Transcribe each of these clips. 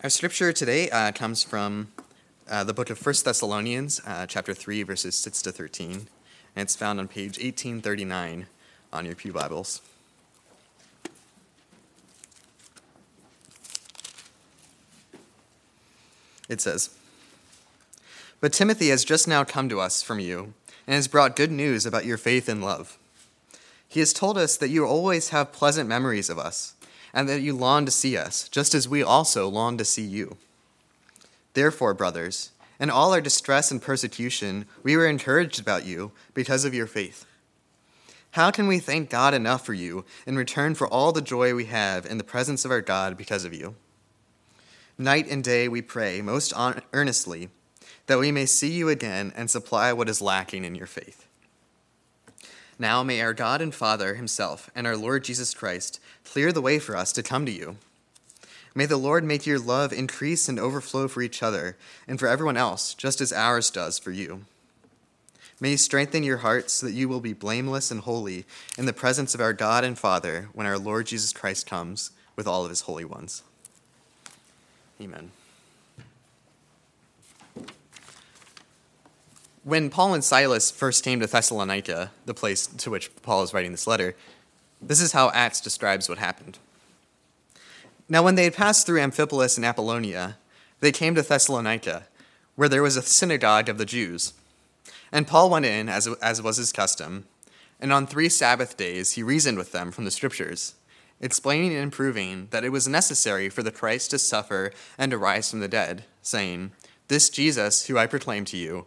Our scripture today uh, comes from uh, the book of 1 Thessalonians, uh, chapter 3, verses 6 to 13, and it's found on page 1839 on your Pew Bibles. It says, But Timothy has just now come to us from you and has brought good news about your faith and love. He has told us that you always have pleasant memories of us and that you long to see us, just as we also long to see you. Therefore, brothers, in all our distress and persecution, we were encouraged about you because of your faith. How can we thank God enough for you in return for all the joy we have in the presence of our God because of you? Night and day we pray most earnestly that we may see you again and supply what is lacking in your faith. Now may our God and Father Himself and our Lord Jesus Christ clear the way for us to come to you. May the Lord make your love increase and overflow for each other and for everyone else, just as ours does for you. May He strengthen your hearts so that you will be blameless and holy in the presence of our God and Father when our Lord Jesus Christ comes with all of His holy ones. Amen. When Paul and Silas first came to Thessalonica, the place to which Paul is writing this letter, this is how Acts describes what happened. Now, when they had passed through Amphipolis and Apollonia, they came to Thessalonica, where there was a synagogue of the Jews. And Paul went in, as, as was his custom, and on three Sabbath days he reasoned with them from the Scriptures, explaining and proving that it was necessary for the Christ to suffer and to rise from the dead, saying, This Jesus, who I proclaim to you,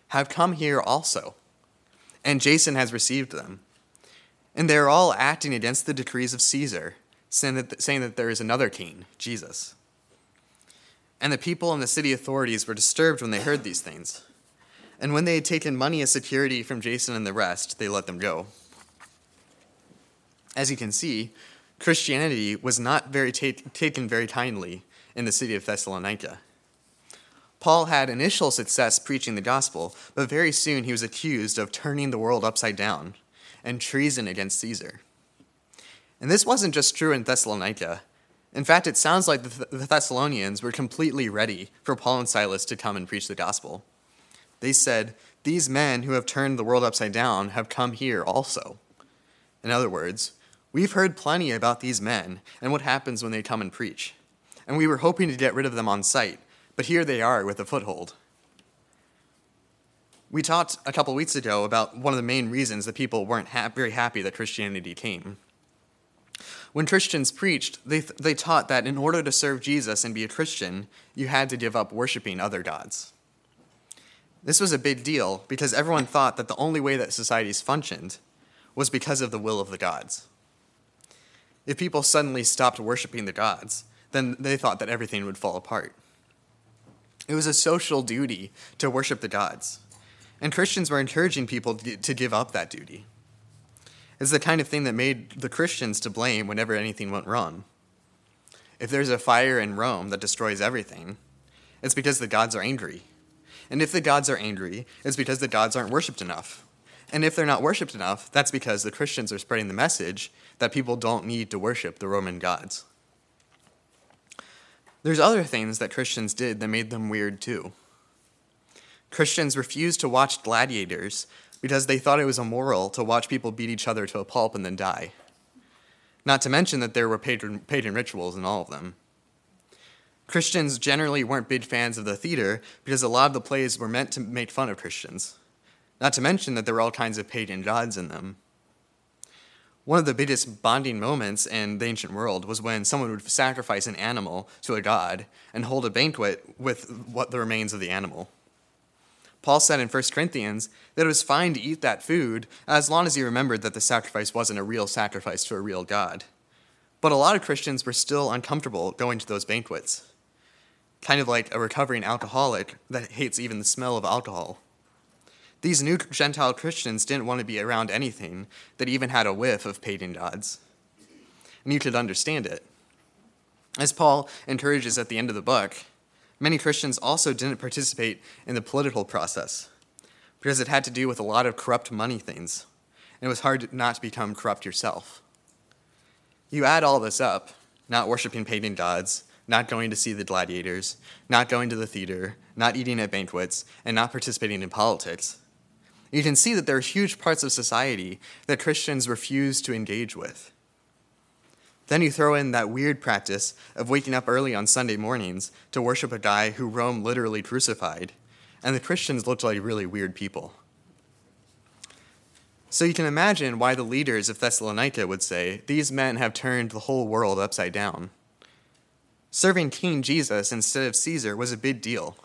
have come here also, and Jason has received them. And they are all acting against the decrees of Caesar, saying that, saying that there is another king, Jesus. And the people and the city authorities were disturbed when they heard these things. And when they had taken money as security from Jason and the rest, they let them go. As you can see, Christianity was not very ta- taken very kindly in the city of Thessalonica. Paul had initial success preaching the gospel, but very soon he was accused of turning the world upside down and treason against Caesar. And this wasn't just true in Thessalonica. In fact, it sounds like the Thessalonians were completely ready for Paul and Silas to come and preach the gospel. They said, These men who have turned the world upside down have come here also. In other words, we've heard plenty about these men and what happens when they come and preach. And we were hoping to get rid of them on sight, but here they are with a foothold. We talked a couple weeks ago about one of the main reasons that people weren't ha- very happy that Christianity came. When Christians preached, they, th- they taught that in order to serve Jesus and be a Christian, you had to give up worshiping other gods. This was a big deal because everyone thought that the only way that societies functioned was because of the will of the gods. If people suddenly stopped worshiping the gods, then they thought that everything would fall apart. It was a social duty to worship the gods. And Christians were encouraging people to give up that duty. It's the kind of thing that made the Christians to blame whenever anything went wrong. If there's a fire in Rome that destroys everything, it's because the gods are angry. And if the gods are angry, it's because the gods aren't worshipped enough. And if they're not worshipped enough, that's because the Christians are spreading the message that people don't need to worship the Roman gods. There's other things that Christians did that made them weird too. Christians refused to watch gladiators because they thought it was immoral to watch people beat each other to a pulp and then die. Not to mention that there were pagan, pagan rituals in all of them. Christians generally weren't big fans of the theater because a lot of the plays were meant to make fun of Christians. Not to mention that there were all kinds of pagan gods in them. One of the biggest bonding moments in the ancient world was when someone would sacrifice an animal to a god and hold a banquet with what the remains of the animal. Paul said in 1 Corinthians that it was fine to eat that food as long as you remembered that the sacrifice wasn't a real sacrifice to a real God. But a lot of Christians were still uncomfortable going to those banquets. kind of like a recovering alcoholic that hates even the smell of alcohol. These new Gentile Christians didn't want to be around anything that even had a whiff of pagan gods. And you could understand it. As Paul encourages at the end of the book, many Christians also didn't participate in the political process because it had to do with a lot of corrupt money things, and it was hard not to become corrupt yourself. You add all this up, not worshiping pagan gods, not going to see the gladiators, not going to the theater, not eating at banquets, and not participating in politics. You can see that there are huge parts of society that Christians refuse to engage with. Then you throw in that weird practice of waking up early on Sunday mornings to worship a guy who Rome literally crucified, and the Christians looked like really weird people. So you can imagine why the leaders of Thessalonica would say, These men have turned the whole world upside down. Serving King Jesus instead of Caesar was a big deal.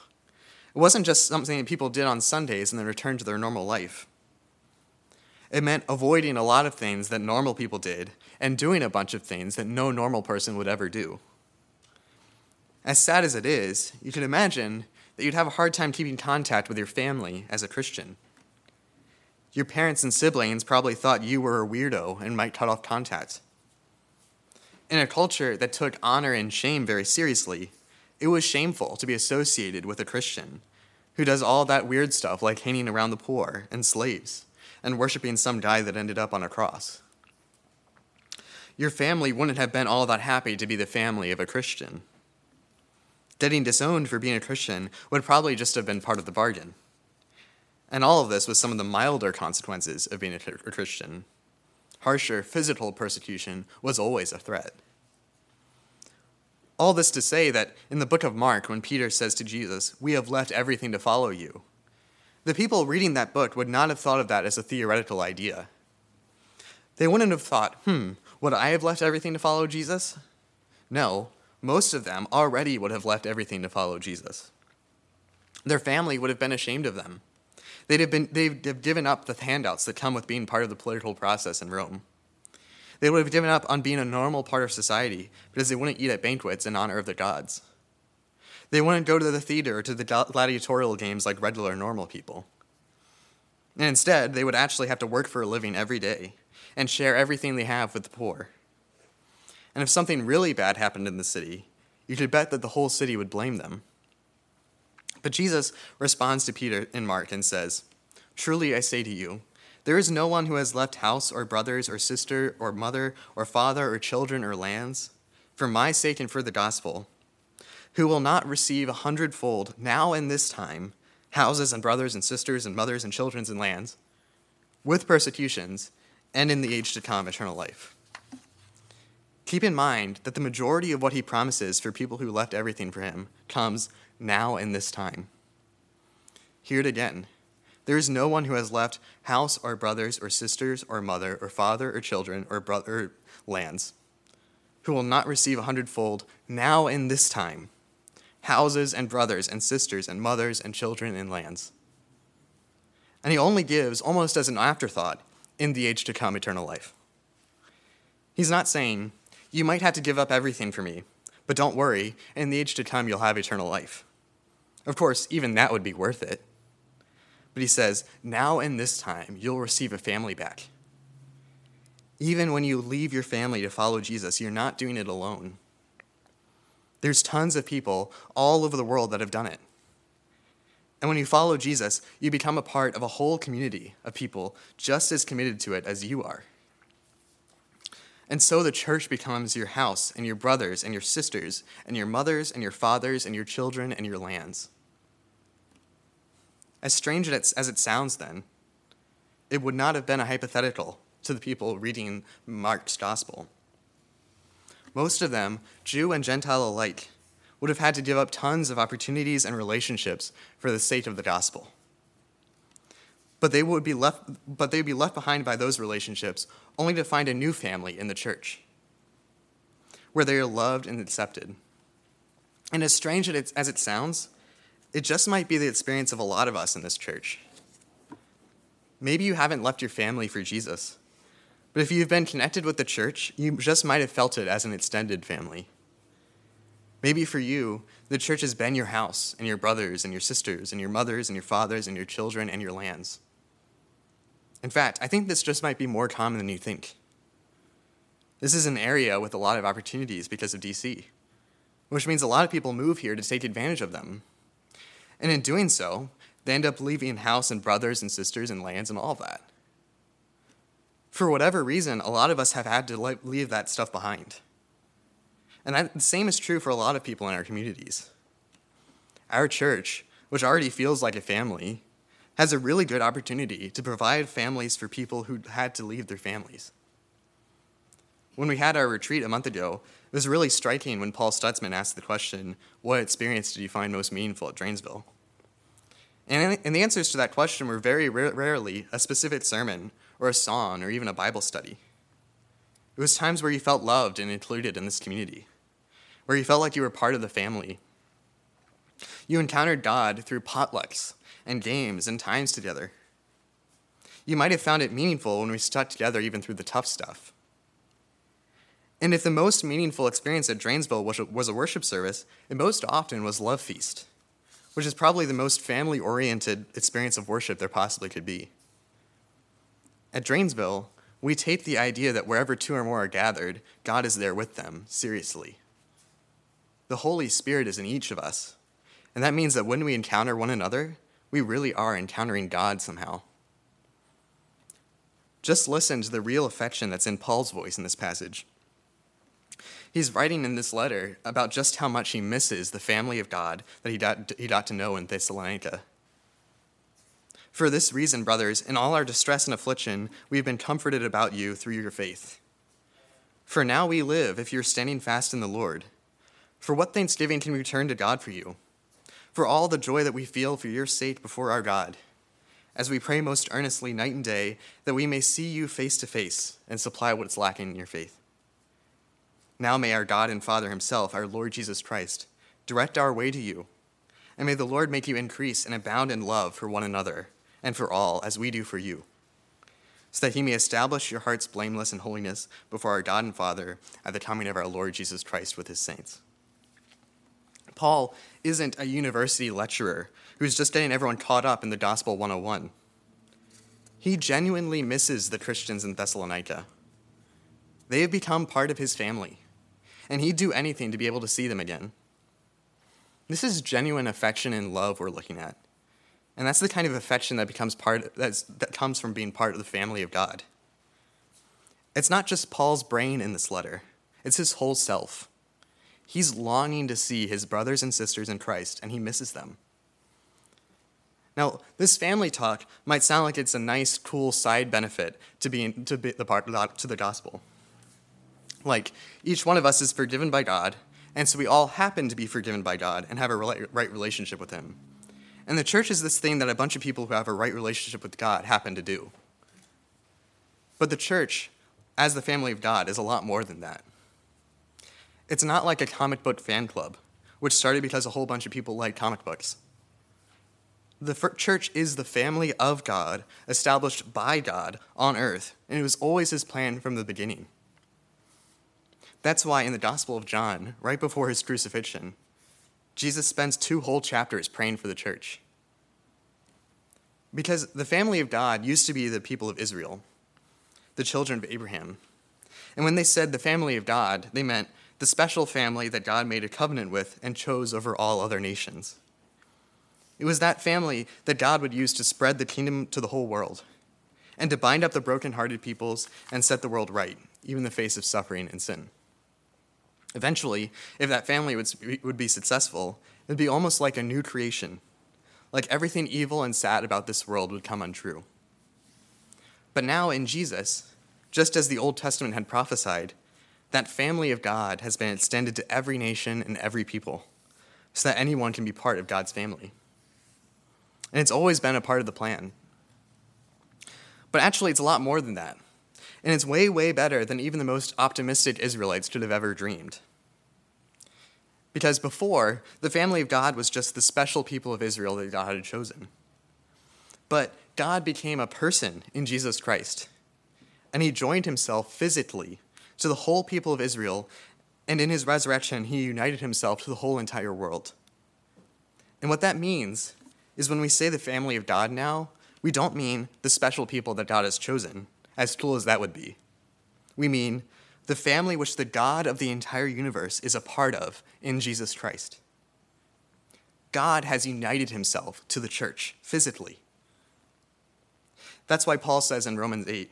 It wasn't just something that people did on Sundays and then returned to their normal life. It meant avoiding a lot of things that normal people did and doing a bunch of things that no normal person would ever do. As sad as it is, you can imagine that you'd have a hard time keeping contact with your family as a Christian. Your parents and siblings probably thought you were a weirdo and might cut off contact. In a culture that took honor and shame very seriously, it was shameful to be associated with a Christian who does all that weird stuff like hanging around the poor and slaves and worshiping some guy that ended up on a cross. Your family wouldn't have been all that happy to be the family of a Christian. Getting disowned for being a Christian would probably just have been part of the bargain. And all of this was some of the milder consequences of being a Christian harsher physical persecution was always a threat. All this to say that in the book of Mark, when Peter says to Jesus, We have left everything to follow you, the people reading that book would not have thought of that as a theoretical idea. They wouldn't have thought, hmm, would I have left everything to follow Jesus? No, most of them already would have left everything to follow Jesus. Their family would have been ashamed of them. They'd have, been, they'd have given up the handouts that come with being part of the political process in Rome. They would have given up on being a normal part of society because they wouldn't eat at banquets in honor of the gods. They wouldn't go to the theater or to the gladiatorial games like regular normal people. And instead, they would actually have to work for a living every day and share everything they have with the poor. And if something really bad happened in the city, you could bet that the whole city would blame them. But Jesus responds to Peter in Mark and says, Truly I say to you, there is no one who has left house or brothers or sister or mother or father or children or lands for my sake and for the gospel, who will not receive a hundredfold now in this time houses and brothers and sisters and mothers and children and lands, with persecutions, and in the age to come eternal life. Keep in mind that the majority of what he promises for people who left everything for him comes now in this time. Hear it again. There is no one who has left house or brothers or sisters or mother or father or children or lands who will not receive a hundredfold now in this time houses and brothers and sisters and mothers and children and lands. And he only gives, almost as an afterthought, in the age to come eternal life. He's not saying, You might have to give up everything for me, but don't worry, in the age to come you'll have eternal life. Of course, even that would be worth it. But he says, now in this time, you'll receive a family back. Even when you leave your family to follow Jesus, you're not doing it alone. There's tons of people all over the world that have done it. And when you follow Jesus, you become a part of a whole community of people just as committed to it as you are. And so the church becomes your house and your brothers and your sisters and your mothers and your fathers and your children and your lands. As strange as it sounds, then, it would not have been a hypothetical to the people reading Mark's gospel. Most of them, Jew and Gentile alike, would have had to give up tons of opportunities and relationships for the sake of the gospel. But they would be left, but they would be left behind by those relationships only to find a new family in the church, where they are loved and accepted. And as strange as it sounds, it just might be the experience of a lot of us in this church. Maybe you haven't left your family for Jesus, but if you've been connected with the church, you just might have felt it as an extended family. Maybe for you, the church has been your house and your brothers and your sisters and your mothers and your fathers and your children and your lands. In fact, I think this just might be more common than you think. This is an area with a lot of opportunities because of DC, which means a lot of people move here to take advantage of them. And in doing so, they end up leaving house and brothers and sisters and lands and all that. For whatever reason, a lot of us have had to leave that stuff behind. And that, the same is true for a lot of people in our communities. Our church, which already feels like a family, has a really good opportunity to provide families for people who had to leave their families. When we had our retreat a month ago, it was really striking when Paul Stutzman asked the question, What experience did you find most meaningful at Dranesville? And, and the answers to that question were very rarely a specific sermon or a song or even a Bible study. It was times where you felt loved and included in this community where you felt like you were part of the family. You encountered God through potlucks and games and times together. You might have found it meaningful when we stuck together even through the tough stuff. And if the most meaningful experience at Dranesville was a worship service, it most often was Love Feast, which is probably the most family oriented experience of worship there possibly could be. At Dranesville, we take the idea that wherever two or more are gathered, God is there with them seriously. The Holy Spirit is in each of us. And that means that when we encounter one another, we really are encountering God somehow. Just listen to the real affection that's in Paul's voice in this passage. He's writing in this letter about just how much he misses the family of God that he got, he got to know in Thessalonica. For this reason, brothers, in all our distress and affliction, we have been comforted about you through your faith. For now we live if you're standing fast in the Lord. For what thanksgiving can we return to God for you? For all the joy that we feel for your sake before our God, as we pray most earnestly night and day that we may see you face to face and supply what is lacking in your faith. Now may our God and Father Himself, our Lord Jesus Christ, direct our way to you, and may the Lord make you increase and abound in love for one another and for all, as we do for you so that he may establish your hearts blameless in holiness before our God and Father at the coming of our Lord Jesus Christ with his saints. Paul isn't a university lecturer who's just getting everyone caught up in the Gospel 101. He genuinely misses the Christians in Thessalonica. They have become part of his family, and he'd do anything to be able to see them again. This is genuine affection and love we're looking at. And that's the kind of affection that becomes part that's, that comes from being part of the family of God. It's not just Paul's brain in this letter, it's his whole self. He's longing to see his brothers and sisters in Christ, and he misses them. Now, this family talk might sound like it's a nice, cool side benefit to being to be the part to the gospel. Like each one of us is forgiven by God, and so we all happen to be forgiven by God and have a right relationship with Him. And the church is this thing that a bunch of people who have a right relationship with God happen to do. But the church, as the family of God, is a lot more than that. It's not like a comic book fan club, which started because a whole bunch of people like comic books. The church is the family of God, established by God on earth, and it was always his plan from the beginning. That's why in the Gospel of John, right before his crucifixion, Jesus spends two whole chapters praying for the church. Because the family of God used to be the people of Israel, the children of Abraham. And when they said the family of God, they meant the special family that God made a covenant with and chose over all other nations. It was that family that God would use to spread the kingdom to the whole world and to bind up the broken-hearted peoples and set the world right, even in the face of suffering and sin. Eventually, if that family would, would be successful, it would be almost like a new creation, like everything evil and sad about this world would come untrue. But now in Jesus, just as the Old Testament had prophesied, that family of God has been extended to every nation and every people so that anyone can be part of God's family. And it's always been a part of the plan. But actually, it's a lot more than that. And it's way, way better than even the most optimistic Israelites could have ever dreamed. Because before, the family of God was just the special people of Israel that God had chosen. But God became a person in Jesus Christ, and he joined himself physically to the whole people of Israel And in his resurrection, he united himself to the whole entire world. And what that means is when we say the family of God now, we don't mean the special people that God has chosen, as cool as that would be. We mean the family which the God of the entire universe is a part of in Jesus Christ. God has united himself to the church physically. That's why Paul says in Romans 8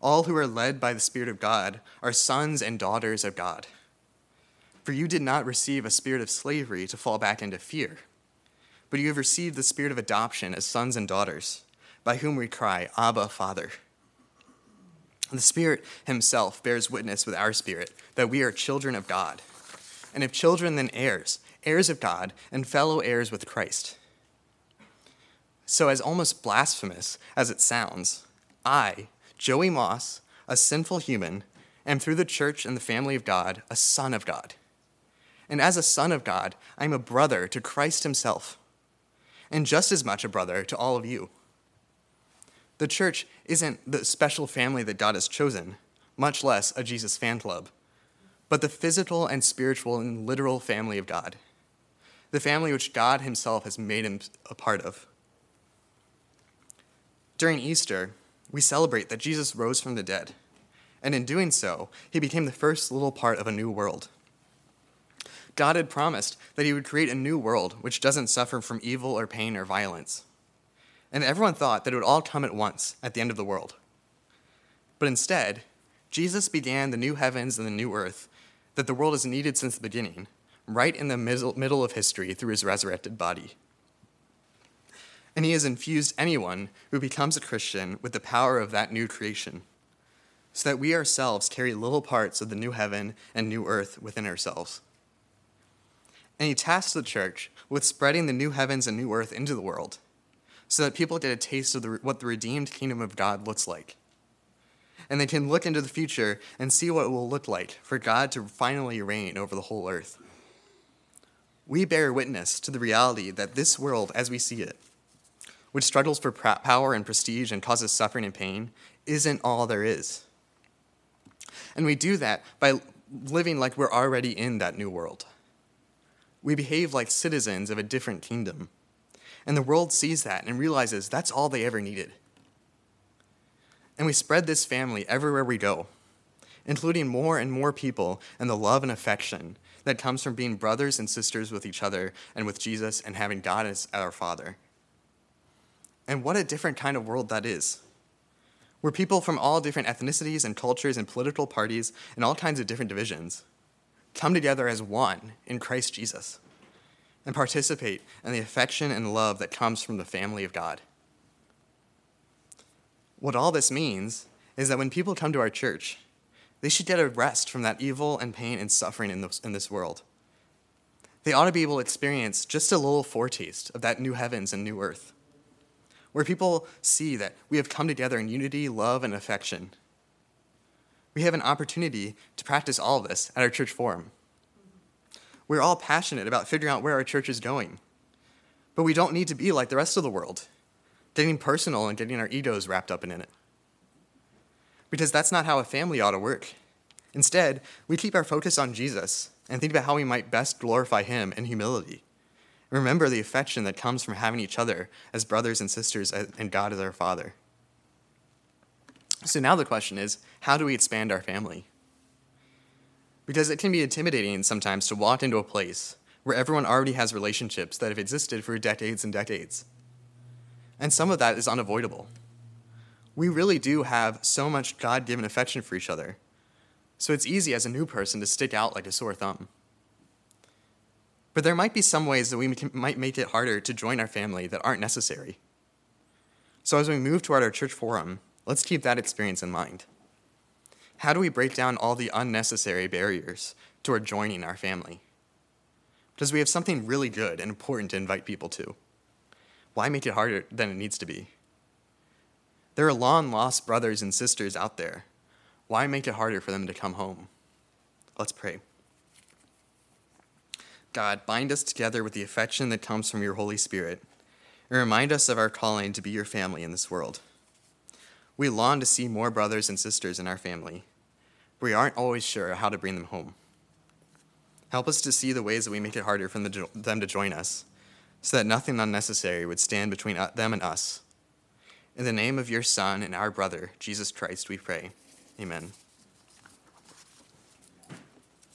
all who are led by the Spirit of God are sons and daughters of God. For you did not receive a spirit of slavery to fall back into fear, but you have received the spirit of adoption as sons and daughters, by whom we cry, Abba, Father. The Spirit Himself bears witness with our spirit that we are children of God. And if children, then heirs, heirs of God, and fellow heirs with Christ. So, as almost blasphemous as it sounds, I, Joey Moss, a sinful human, am through the church and the family of God, a son of God. And as a son of God, I am a brother to Christ Himself, and just as much a brother to all of you. The church isn't the special family that God has chosen, much less a Jesus fan club, but the physical and spiritual and literal family of God, the family which God Himself has made him a part of. During Easter, we celebrate that Jesus rose from the dead, and in doing so, He became the first little part of a new world. God had promised that He would create a new world which doesn't suffer from evil or pain or violence and everyone thought that it would all come at once at the end of the world. But instead, Jesus began the new heavens and the new earth that the world has needed since the beginning, right in the middle of history through his resurrected body. And he has infused anyone who becomes a Christian with the power of that new creation, so that we ourselves carry little parts of the new heaven and new earth within ourselves. And he tasked the church with spreading the new heavens and new earth into the world so that people get a taste of the, what the redeemed kingdom of God looks like. And they can look into the future and see what it will look like for God to finally reign over the whole earth. We bear witness to the reality that this world, as we see it, which struggles for power and prestige and causes suffering and pain, isn't all there is. And we do that by living like we're already in that new world. We behave like citizens of a different kingdom and the world sees that and realizes that's all they ever needed. And we spread this family everywhere we go, including more and more people and the love and affection that comes from being brothers and sisters with each other and with Jesus and having God as our Father. And what a different kind of world that is. Where people from all different ethnicities and cultures and political parties and all kinds of different divisions come together as one in Christ Jesus and participate in the affection and love that comes from the family of God. What all this means is that when people come to our church, they should get a rest from that evil and pain and suffering in this, in this world. They ought to be able to experience just a little foretaste of that new heavens and new earth, where people see that we have come together in unity, love, and affection. We have an opportunity to practice all this at our church forum. We're all passionate about figuring out where our church is going. But we don't need to be like the rest of the world, getting personal and getting our egos wrapped up in it. Because that's not how a family ought to work. Instead, we keep our focus on Jesus and think about how we might best glorify him in humility. Remember the affection that comes from having each other as brothers and sisters and God as our Father. So now the question is how do we expand our family? Because it can be intimidating sometimes to walk into a place where everyone already has relationships that have existed for decades and decades. And some of that is unavoidable. We really do have so much God given affection for each other, so it's easy as a new person to stick out like a sore thumb. But there might be some ways that we might make it harder to join our family that aren't necessary. So as we move toward our church forum, let's keep that experience in mind. How do we break down all the unnecessary barriers toward joining our family? Because we have something really good and important to invite people to. Why make it harder than it needs to be? There are long lost brothers and sisters out there. Why make it harder for them to come home? Let's pray. God, bind us together with the affection that comes from your Holy Spirit, and remind us of our calling to be your family in this world. We long to see more brothers and sisters in our family. We aren't always sure how to bring them home. Help us to see the ways that we make it harder for them to join us, so that nothing unnecessary would stand between uh, them and us. In the name of your Son and our brother, Jesus Christ, we pray. Amen.